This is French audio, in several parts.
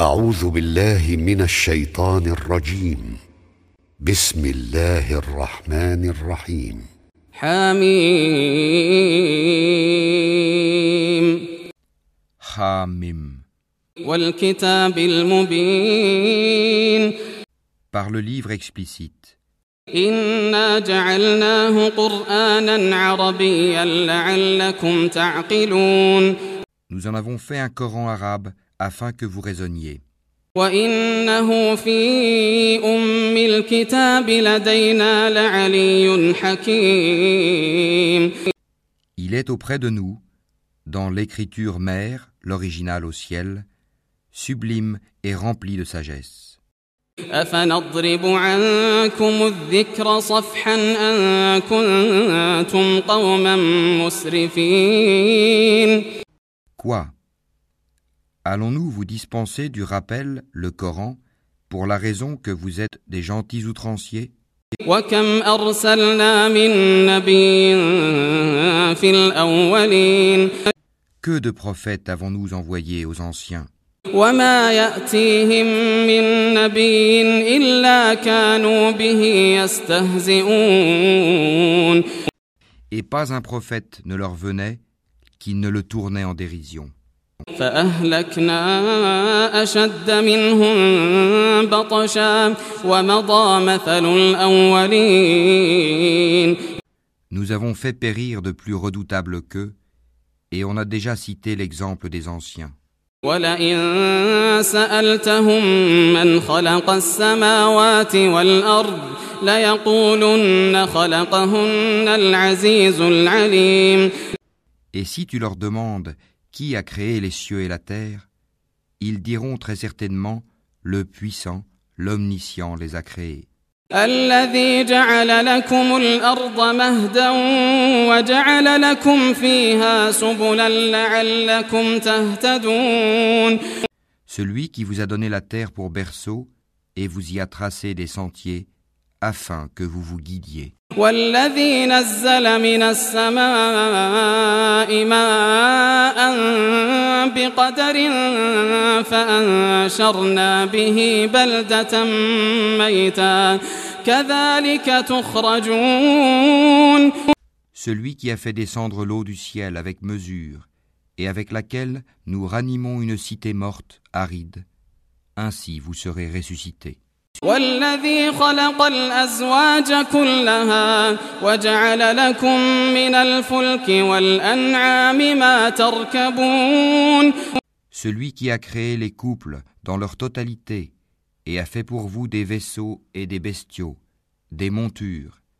أعوذ بالله من الشيطان الرجيم. بسم الله الرحمن الرحيم. حميم. Hamim. والكتاب المبين. Par le livre explicite. إنا جعلناه قرآنا عربيا لعلكم تعقلون. Nous en avons fait un Coran arabe afin que vous raisonniez. وإنه في أم الكتاب لدينا لعلي حكيم Il est auprès de nous, dans l'écriture mère, l'original au ciel, sublime et rempli de sagesse. أفنضرب عنكم الذكر صفحا أن كنتم قوما مسرفين Quoi Allons-nous vous dispenser du rappel, le Coran, pour la raison que vous êtes des gentils outranciers? Que de prophètes avons-nous envoyés aux anciens? Et pas un prophète ne leur venait qui ne le tournait en dérision. فأهلكنا أشد منهم بطشا ومضى مثل الأولين Nous avons fait périr de plus redoutables qu'eux, et on a déjà cité l'exemple des anciens. ولئن سألتهم من خلق السماوات والأرض ليقولن خلقهن العزيز العليم Et si tu leur demandes qui a créé les cieux et la terre, ils diront très certainement le puissant, l'omniscient les a créés. الذي جعل لكم الأرض مهدا وجعل لكم فيها سبلا لعلكم تهتدون Celui qui vous a donné la terre pour berceau et vous y a tracé des sentiers afin que vous vous guidiez. والذي نزل من السماء ماء بقدر فأنشرنا به بلدة ميتا كذلك تخرجون Celui qui a fait descendre l'eau du ciel avec mesure et avec laquelle nous ranimons une cité morte, aride, ainsi vous serez ressuscités. والذي خلق الأزواج كلها وجعل لكم من الفلك والأنعام ما تركبون Celui qui a créé les couples dans leur totalité et a fait pour vous des vaisseaux et des bestiaux, des montures,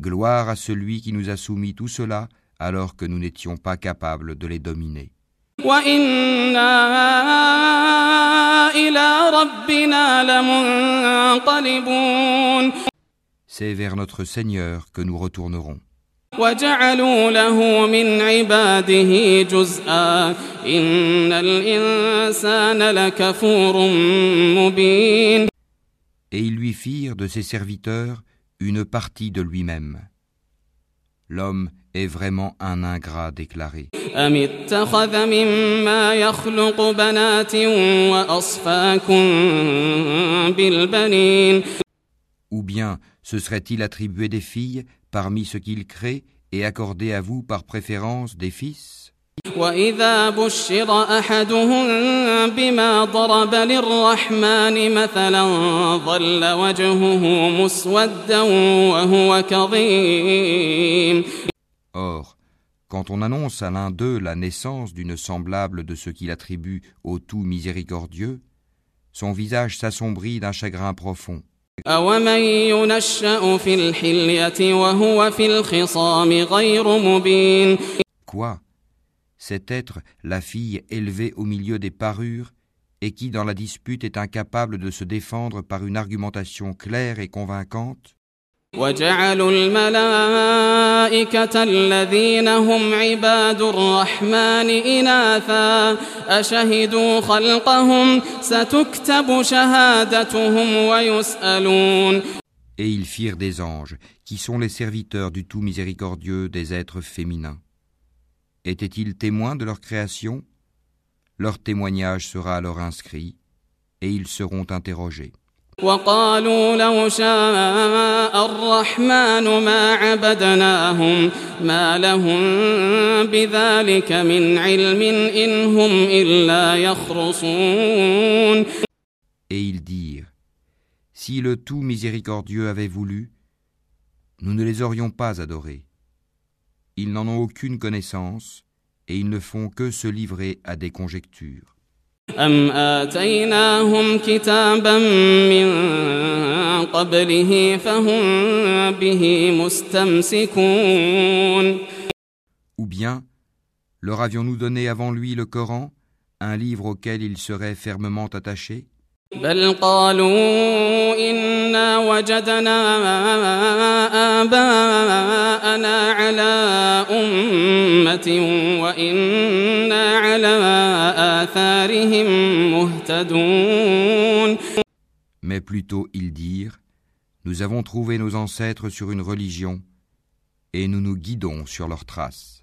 Gloire à celui qui nous a soumis tout cela alors que nous n'étions pas capables de les dominer. C'est vers notre Seigneur que nous retournerons. Et ils lui firent de ses serviteurs une partie de lui-même. L'homme est vraiment un ingrat déclaré. Ou bien se serait-il attribué des filles parmi ce qu'il crée et accordé à vous par préférence des fils? وإذا بشر أحدهم بما ضرب للرحمن مثلا ظل وجهه مسودا وهو كظيم Or, quand on annonce à l'un d'eux la naissance d'une semblable de ce qu'il attribue au tout miséricordieux, son visage s'assombrit d'un chagrin profond. أومن ينشأ في الحلية وهو في الخصام غير مبين Quoi Cet être, la fille élevée au milieu des parures, et qui dans la dispute est incapable de se défendre par une argumentation claire et convaincante وجعلوا الملائكة الذين هم عباد الرحمن إناثا أشهدوا خلقهم ستكتب شهادتهم ويسألون Et ils firent des anges, qui sont les serviteurs du tout miséricordieux des êtres féminins. Étaient-ils témoins de leur création Leur témoignage sera alors inscrit, et ils seront interrogés. وقالوا لو شاء الرحمن ما عبدناهم ما لهم بذلك من علم إن هم إلا يخرصون Et ils dirent, si le tout miséricordieux avait voulu, nous ne les aurions pas adorés. Ils n'en ont aucune connaissance, et ils ne font que se livrer à des conjectures. أم آتيناهم كتابا من قبله فهم به مستمسكون Ou bien, leur avions-nous donné avant lui le Coran, un livre auquel ils seraient fermement attachés بل قالوا إنا وجدنا آباءنا على أمة وإنا على آثارهم مهتدون Mais plutôt ils dirent, nous avons trouvé nos ancêtres sur une religion, et nous nous guidons sur leurs traces.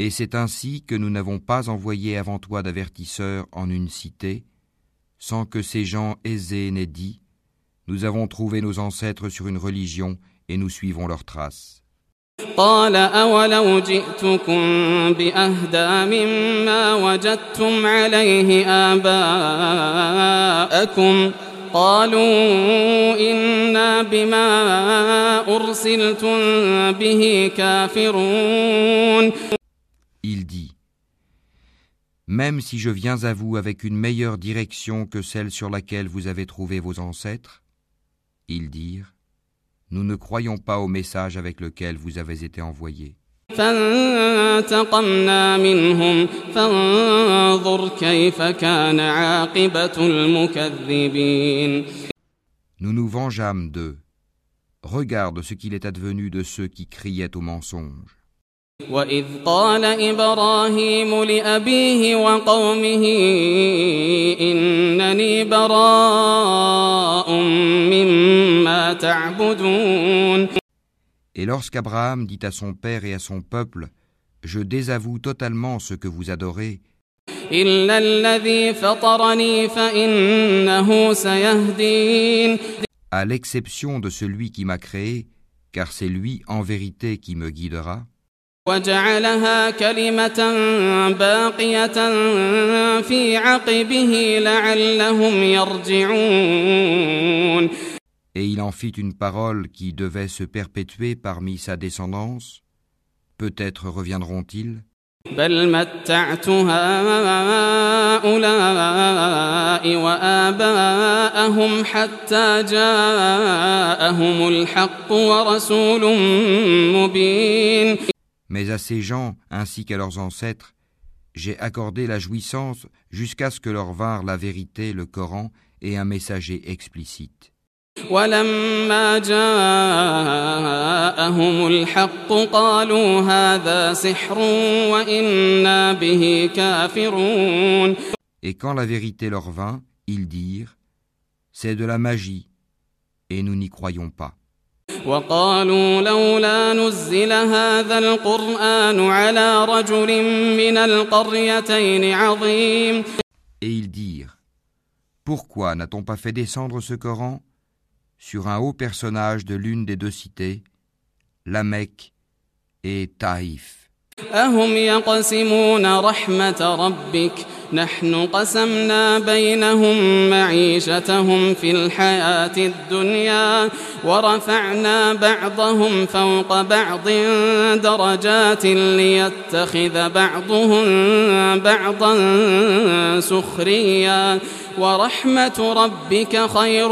Et c'est ainsi que nous n'avons pas envoyé avant toi d'avertisseurs en une cité, sans que ces gens aisés n'aient dit Nous avons trouvé nos ancêtres sur une religion et nous suivons leurs traces. قال أولو جئتكم بأهدى مما وجدتم عليه آباءكم قالوا إنا بما أرسلتم به كافرون Il dit Même si je viens à vous avec une meilleure direction que celle sur laquelle vous avez trouvé vos ancêtres, ils dirent Nous ne croyons pas au message avec lequel vous avez été envoyés. فانتقمنا منهم فانظر كيف كان عاقبة المكذبين Nous nous vengeâmes d'eux. Regarde ce qu'il est advenu de ceux qui criaient au mensonge. وإذ قال إبراهيم لأبيه وقومه إنني براء مما تعبدون Et lorsqu'Abraham dit à son père et à son peuple Je désavoue totalement ce que vous adorez, إلا الذي فطرني فإنه سيهدين à l'exception de celui qui m'a créé, car c'est lui en vérité qui me guidera. وجعلها كلمة باقية في عقبه لعلهم يرجعون Et il en fit une parole qui devait se perpétuer parmi sa descendance. Peut-être reviendront-ils بل متعت هؤلاء وآباءهم حتى جاءهم الحق ورسول مبين Mais à ces gens, ainsi qu'à leurs ancêtres, j'ai accordé la jouissance jusqu'à ce que leur vinrent la vérité, le Coran et un messager explicite. ولما جاءهم الحق قالوا هذا سحر وإنا به كافرون Et quand la vérité leur vint, ils dirent C'est de la magie, et nous n'y croyons pas. وقالوا لولا نزل هذا القرآن على رجل من القريتين عظيم Et ils dirent Pourquoi n'a-t-on pas fait descendre ce Coran sur un haut personnage de l'une des deux cités, la Mecque et Taïf أهم يقسمون رحمة ربك نحن قسمنا بينهم معيشتهم في الحياة الدنيا ورفعنا بعضهم فوق بعض درجات ليتخذ بعضهم بعضا سخريا. ورحمة ربك خير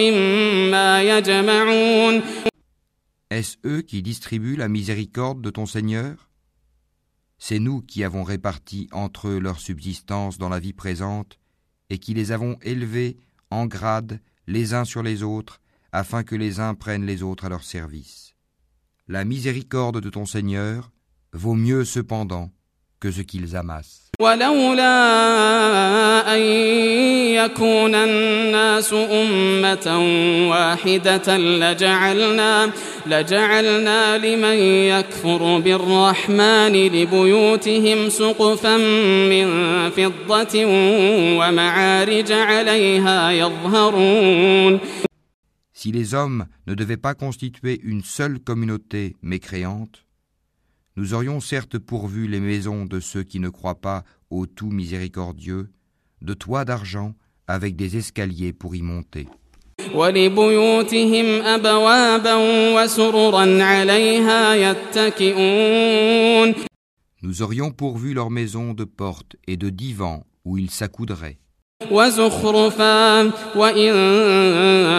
مما يجمعون. Est-ce eux qui distribuent la miséricorde de ton Seigneur? C'est nous qui avons réparti entre eux leur subsistance dans la vie présente et qui les avons élevés en grade les uns sur les autres afin que les uns prennent les autres à leur service. La miséricorde de ton Seigneur vaut mieux cependant que ce qu'ils amassent. ولولا أن يكون الناس أمة واحدة لجعلنا لجعلنا لمن يكفر بالرحمن لبيوتهم سقفا من فضة ومعارج عليها يظهرون. Si les hommes ne devaient pas constituer une seule communauté mécréante, Nous aurions certes pourvu les maisons de ceux qui ne croient pas au tout miséricordieux, de toits d'argent avec des escaliers pour y monter. Nous aurions pourvu leurs maisons de portes et de divans où ils s'accoudraient. وزخرفا وإن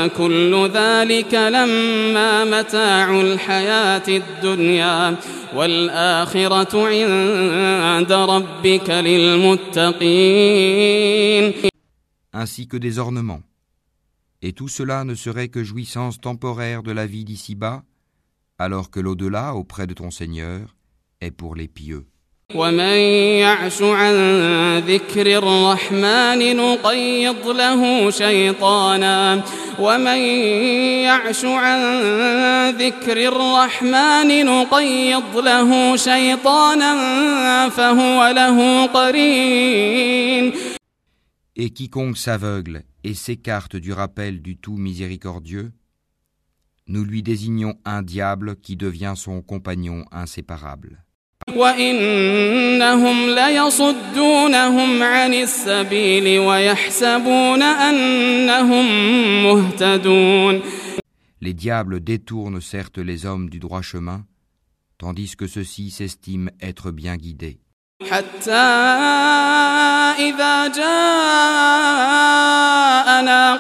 كل ذلك لما متاع الحياة الدنيا والآخرة عند ربك للمتقين ainsi que des ornements. Et tout cela ne serait que jouissance temporaire de la vie d'ici-bas, alors que l'au-delà, auprès de ton Seigneur, est pour les pieux. ومن يعش عن ذكر الرحمن نقيض له شيطانا ومن يعش عن ذكر الرحمن نقيض له شيطانا فهو له قرين Et quiconque s'aveugle et s'écarte du rappel du tout miséricordieux, nous lui désignons un diable qui devient son compagnon inséparable. وإنهم ليصدونهم عن السبيل ويحسبون أنهم مهتدون Les diables détournent certes les hommes du droit chemin, tandis que ceux-ci s'estiment être bien guidés. حتى إذا جاءنا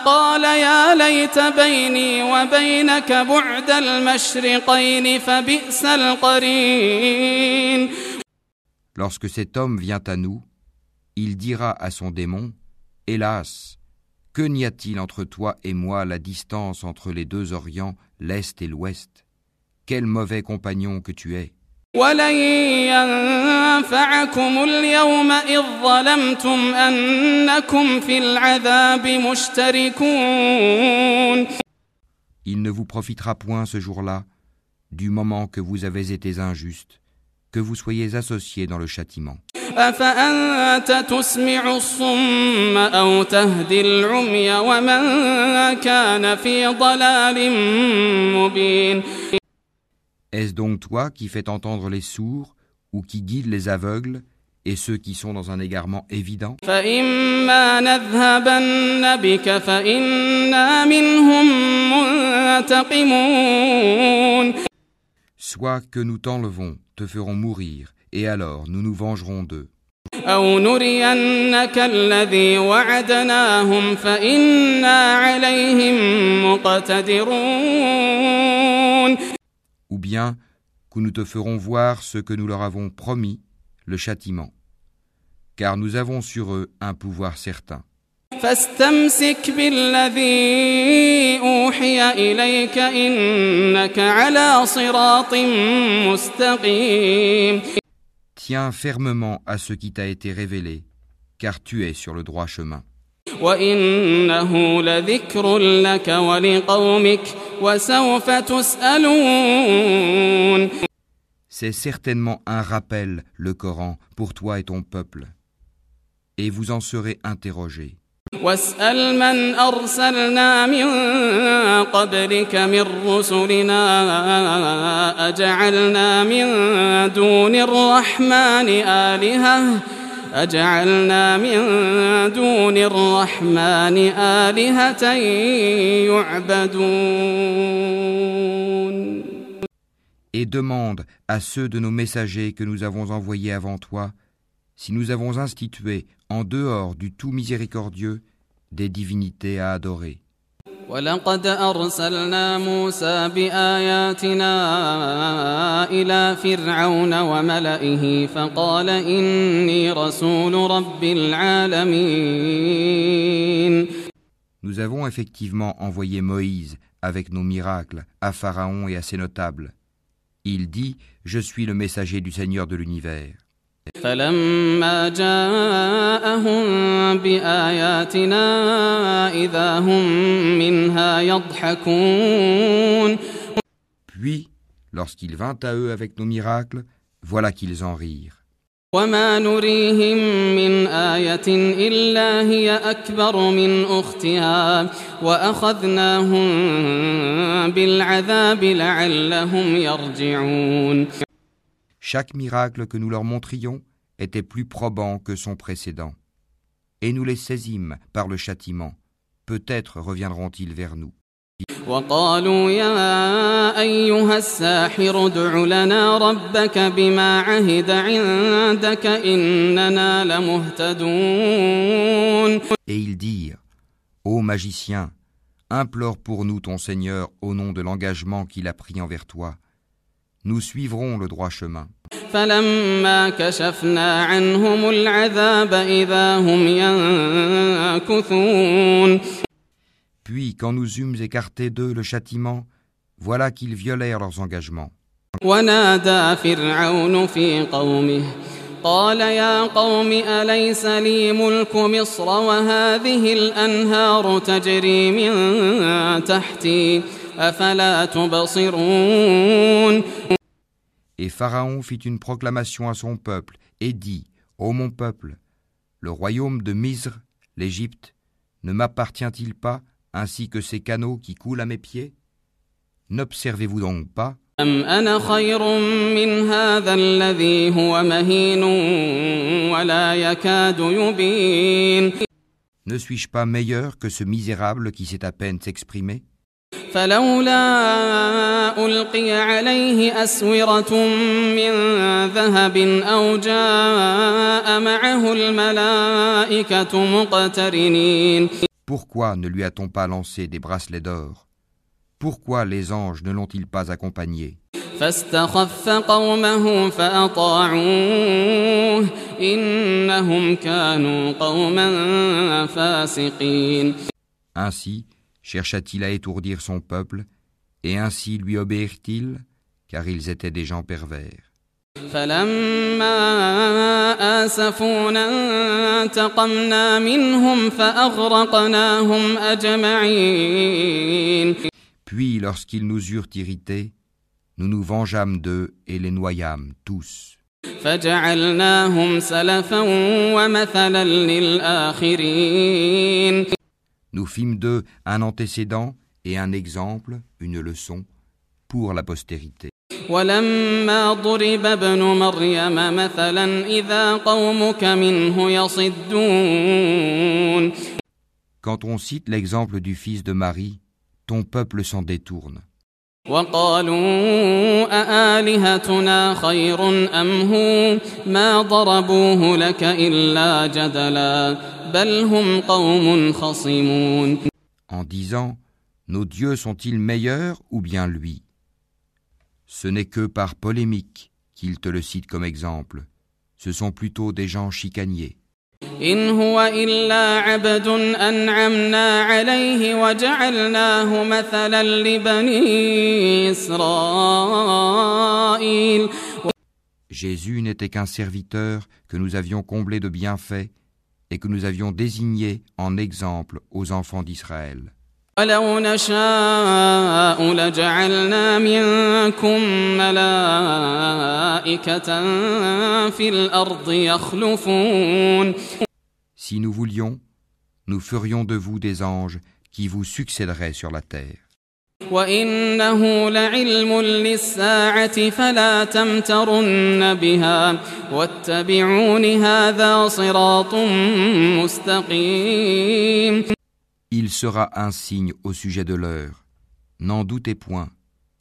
قال يا ليت بيني وبينك بعد المشرقين فبئس القرين Lorsque cet homme vient à nous, il dira à son démon, Hélas, que n'y a-t-il entre toi et moi la distance entre les deux Orients, l'Est et l'Ouest Quel mauvais compagnon que tu es ولن ينفعكم اليوم إذ ظلمتم أنكم في العذاب مشتركون Il ne vous profitera point ce jour-là, du moment que vous avez été injuste, que vous soyez associés dans le châtiment. أفأنت تسمع الصم أو تهدي العمي ومن كان في ضلال مبين Est-ce donc toi qui fais entendre les sourds ou qui guide les aveugles et ceux qui sont dans un égarement évident? Soit que nous t'enlevons, te ferons mourir, et alors nous nous vengerons d'eux ou bien que nous te ferons voir ce que nous leur avons promis, le châtiment. Car nous avons sur eux un pouvoir certain. Tiens fermement à ce qui t'a été révélé, car tu es sur le droit chemin. وإنه لذكر لك ولقومك وسوف تسألون C'est certainement un rappel, le Coran, pour toi et ton peuple. Et vous en serez interrogés. واسأل من أرسلنا من قبلك من رسلنا أجعلنا من دون الرحمن آلهة أجعلنا من دون الرحمن آلهة يعبدون Et demande à ceux de nos messagers que nous avons envoyés avant toi si nous avons institué en dehors du tout miséricordieux des divinités à adorer. ولقد أرسلنا موسى بآياتنا إلى فرعون وملئه فقال إني رسول رب العالمين Nous avons effectivement envoyé Moïse avec nos miracles à Pharaon et à ses notables. Il dit Je suis le messager du Seigneur de l'univers. فلما جاءهم بآياتنا إذا هم منها يضحكون Puis, lorsqu'il vint à eux avec nos miracles, voilà qu'ils en rirent. وما نريهم من آية إلا هي أكبر من أختها وأخذناهم بالعذاب لعلهم يرجعون Chaque miracle que nous leur montrions était plus probant que son précédent. Et nous les saisîmes par le châtiment. Peut-être reviendront-ils vers nous. وقالوا يا أيها الساحر ادع لنا ربك بما عهد عندك إننا لمهتدون Et ils dirent Ô magicien, implore pour nous ton Seigneur au nom de l'engagement qu'il a pris envers toi. Nous suivrons le droit chemin. فلما كشفنا عنهم العذاب إذا هم ينكثون Puis, quand nous eûmes écarté d'eux le châtiment, voilà qu'ils violèrent leurs engagements. ونادى فرعون في قومه قال يا قوم أليس لي ملك مصر وهذه الأنهار تجري من تحتي أفلا تبصرون Et Pharaon fit une proclamation à son peuple et dit Ô mon peuple, le royaume de Misre, l'Égypte, ne m'appartient-il pas ainsi que ces canaux qui coulent à mes pieds? N'observez-vous donc pas? ne suis-je pas meilleur que ce misérable qui sait à peine s'exprimer? فلولا ألقي عليه أسورة من ذهب أو جاء معه الملائكة مقترنين Pourquoi ne lui a-t-on pas lancé des bracelets d'or Pourquoi les anges ne l'ont-ils pas accompagné فاستخف قومه فأطاعوه إنهم كانوا قوما فاسقين Ainsi chercha-t-il à étourdir son peuple, et ainsi lui obéirent-ils, car ils étaient des gens pervers. فلما آسفونا انتقمنا منهم فأغرقناهم أجمعين Puis, lorsqu'ils nous eurent irrités, nous nous vengeâmes d'eux et les noyâmes tous. فجعلناهم سلفا ومثلا للآخرين Nous fîmes d'eux un antécédent et un exemple, une leçon, pour la postérité. ولما ضرب ابن مريم مثلا إذا قومك منه يصدون Quand on cite l'exemple du fils de Marie, ton peuple s'en détourne. وقالوا أآلهتنا خير أم هو ما ضربوه لك إلا جدلا بل هم قوم خصمون en disant Nos dieux sont-ils meilleurs ou bien lui Ce n'est que par polémique qu'il te le cite comme exemple. Ce sont plutôt des gens chicaniers. إن هو إلا عبد أنعمنا عليه وجعلناه مثلا لبني إسرائيل Jésus n'était qu'un serviteur que nous avions comblé de bienfaits et que nous avions désigné en exemple aux enfants d'Israël. ولو نشاء لجعلنا منكم ملائكة في الأرض يخلفون Si nous voulions, nous ferions de vous des anges qui vous succéderaient sur la terre. وإنه لعلم للساعة فلا تمترن بها واتبعون هذا صراط مستقيم Il sera un signe au sujet de l'heure. N'en doutez point,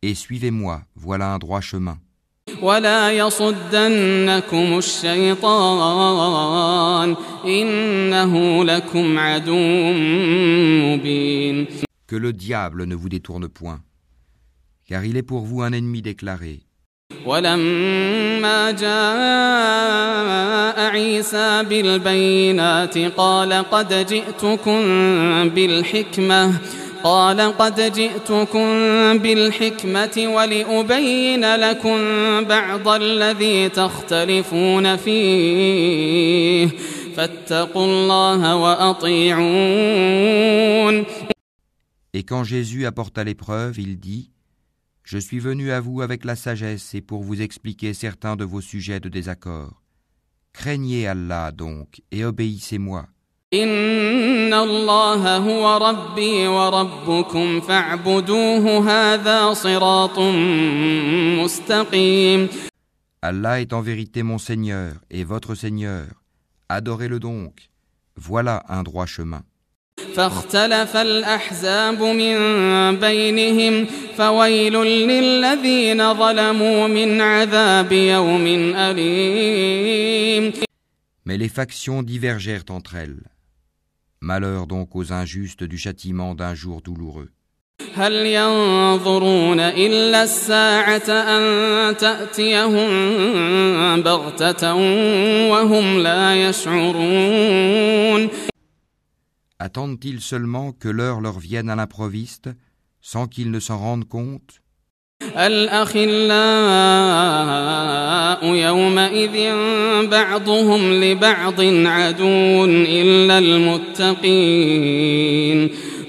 et suivez-moi, voilà un droit chemin. ولا يصدنكم الشيطان إنه لكم عدو مبين Que le diable ne vous détourne point, car il est pour vous un ennemi déclaré. ولما جاء عيسى بالبينات قال قد جئتكم بالحكمة قال قد جئتكم بالحكمة ولأبين لكم بعض الذي تختلفون فيه فاتقوا الله وأطيعون. Et quand Jésus apporta l'épreuve, il dit Je suis venu à vous avec la sagesse et pour vous expliquer certains de vos sujets de désaccord. Craignez Allah donc et obéissez-moi. Allah est en vérité mon Seigneur et votre Seigneur. Adorez-le donc. Voilà un droit chemin. فاختلف الأحزاب من بينهم فويل للذين ظلموا من عذاب يوم أليم Mais les factions divergèrent entre elles. Malheur donc aux injustes du châtiment d'un jour douloureux. هل ينظرون إلا الساعة أن تأتيهم بغتة وهم لا يشعرون Attendent-ils seulement que l'heure leur vienne à l'improviste, sans qu'ils ne s'en rendent compte الأخلاء يومئذ بعضهم لبعض عدو إلا المتقين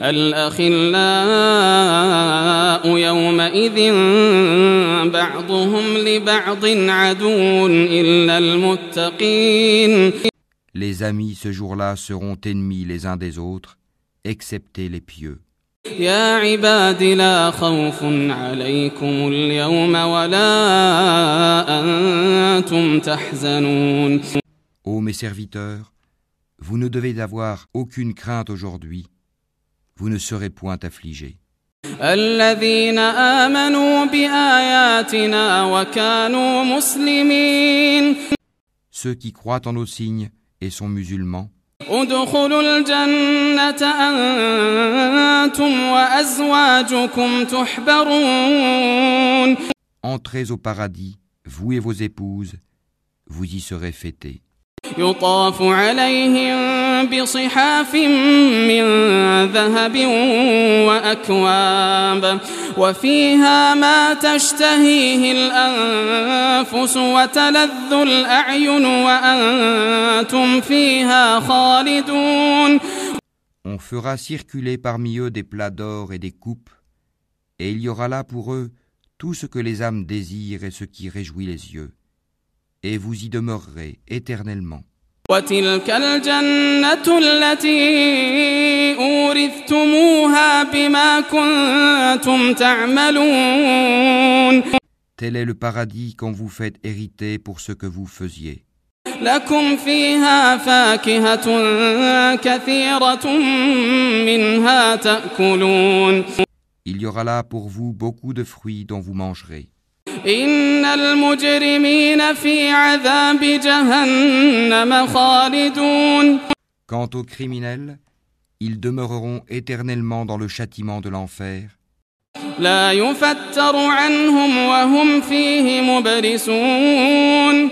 الأخلاء يومئذ بعضهم لبعض عدو إلا المتقين Les amis ce jour-là seront ennemis les uns des autres, excepté les pieux. يا عباد لا خوف عليكم اليوم ولا أنتم تحزنون Ô mes serviteurs, vous ne devez avoir aucune crainte aujourd'hui, vous ne serez point affligés. الذين آمنوا بآياتنا وكانوا مسلمين Ceux qui croient en nos signes et sont musulmans. Entrez au paradis, vous et vos épouses, vous y serez fêtés. يطاف عليهم بصحاف من ذهب وأكواب وفيها ما تشتهيه الأنفس وتلذ الأعين وأنتم فيها خالدون On fera circuler parmi eux des plats d'or et des coupes, et il y aura là pour eux tout ce que les âmes désirent et ce qui réjouit les yeux. Et vous y demeurerez éternellement. وتلك الجنة التي أورثتموها بما كنتم تعملون Tel est le paradis qu'on vous fait hériter pour ce que vous faisiez. لكم فيها فاكهة كثيرة منها تأكلون Il y aura là pour vous beaucoup de fruits dont vous mangerez. إن المجرمين في عذاب جهنم خالدون Quant aux criminels, ils demeureront éternellement dans le châtiment de l'enfer, لا يفتر عنهم وهم فيه مبلسون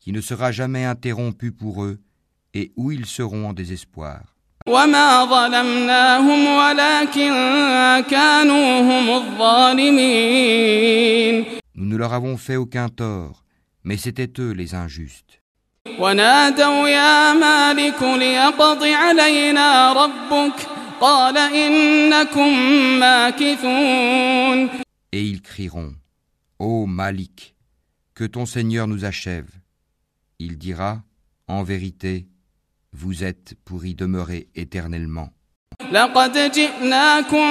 qui ne sera jamais interrompu pour eux, et où ils seront en désespoir. وما ظلمناهم ولكن كانوا هم الظالمين Nous ne leur avons fait aucun tort, mais c'étaient eux les injustes. ونادوا يا مالك ليقض علينا ربك قال إنكم ماكثون Et ils crieront Ô Malik, que ton Seigneur nous achève. Il dira En vérité, vous êtes pour y demeurer éternellement. لقد جئناكم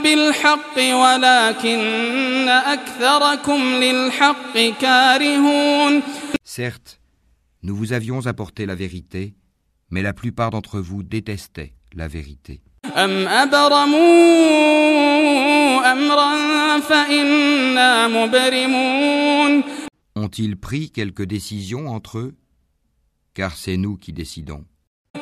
بالحق ولكن أكثركم للحق كارهون Certes, nous vous avions apporté la vérité, mais la plupart d'entre vous détestaient la vérité. أم أبرموا أمرا فإنا مبرمون Ont-ils pris quelques décisions entre eux Car c'est nous qui décidons.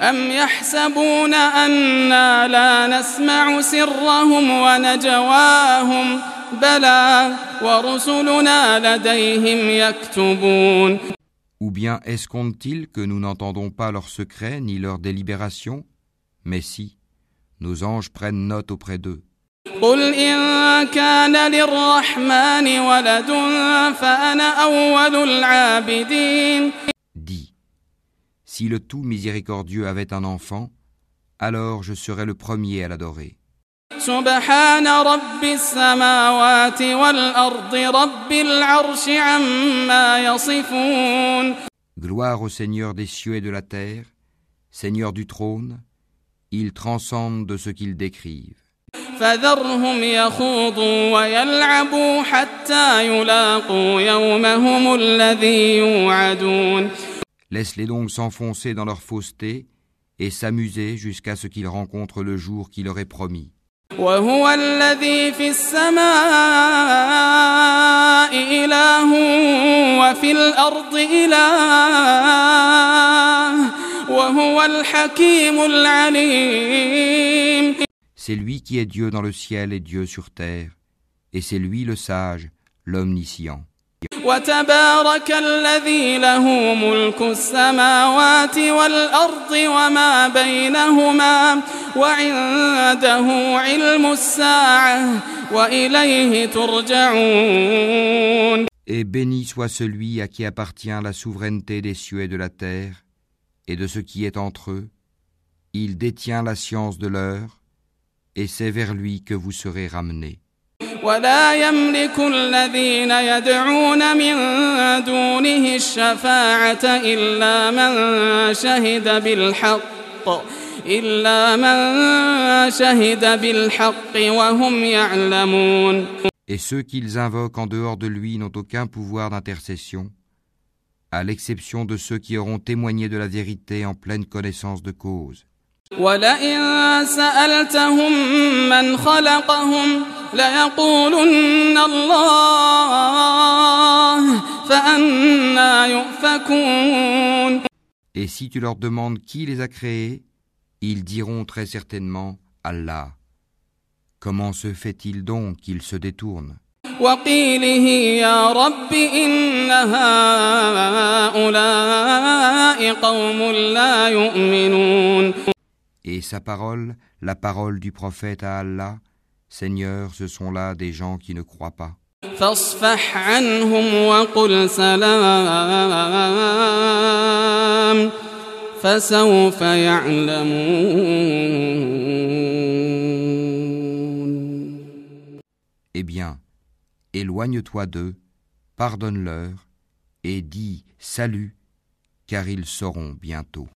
أم يحسبون أنا لا نسمع سرهم ونجواهم بلى ورسلنا لديهم يكتبون Ou bien escomptent-ils que nous n'entendons pas leurs secrets ni leurs délibérations Mais si, nos anges prennent note auprès d'eux. قل إن كان للرحمن ولد فأنا أول العابدين Dis, si le tout miséricordieux avait un enfant, alors je serais le premier à l'adorer. سبحان رب السماوات والأرض رب العرش عما يصفون Gloire au Seigneur des cieux et de la terre, Seigneur du trône, il transcende de ce qu'ils décrivent. فذرهم يخوضوا ويلعبوا حتى يلاقوا يومهم الذي يوعدون Laisse-les donc s'enfoncer dans leur fausseté et s'amuser jusqu'à ce qu'ils rencontrent le jour qui leur est promis. وهو الذي في السماء إله وفي الأرض إله وهو الحكيم العليم C'est lui qui est Dieu dans le ciel et Dieu sur terre, et c'est lui le sage, l'omniscient. وتبارك الذي له ملك السماوات والأرض وما بينهما وعنده علم الساعة وإليه ترجعون Et béni soit celui à qui appartient la souveraineté des cieux et de la terre, et de ce qui est entre eux. Il détient la science de l'heure, et c'est vers lui que vous serez ramenés. ولا يملك الذين يدعون من دونه الشفاعة إلا من شهد بالحق إلا من شهد بالحق وهم يعلمون Et ceux qu'ils invoquent en dehors de lui n'ont aucun pouvoir d'intercession, à l'exception de ceux qui auront témoigné de la vérité en pleine connaissance de cause. ولئن سألتهم من خلقهم ليقولن الله فأنا يؤفكون Et si tu leur demandes qui les a créés, ils diront très certainement Allah. Comment se fait-il donc qu'ils se détournent وقيله يا رب إن هؤلاء قوم لا يؤمنون Et sa parole, la parole du prophète à Allah, Seigneur, ce sont là des gens qui ne croient pas. Eh bien, éloigne-toi d'eux, pardonne-leur, et dis salut, car ils sauront bientôt.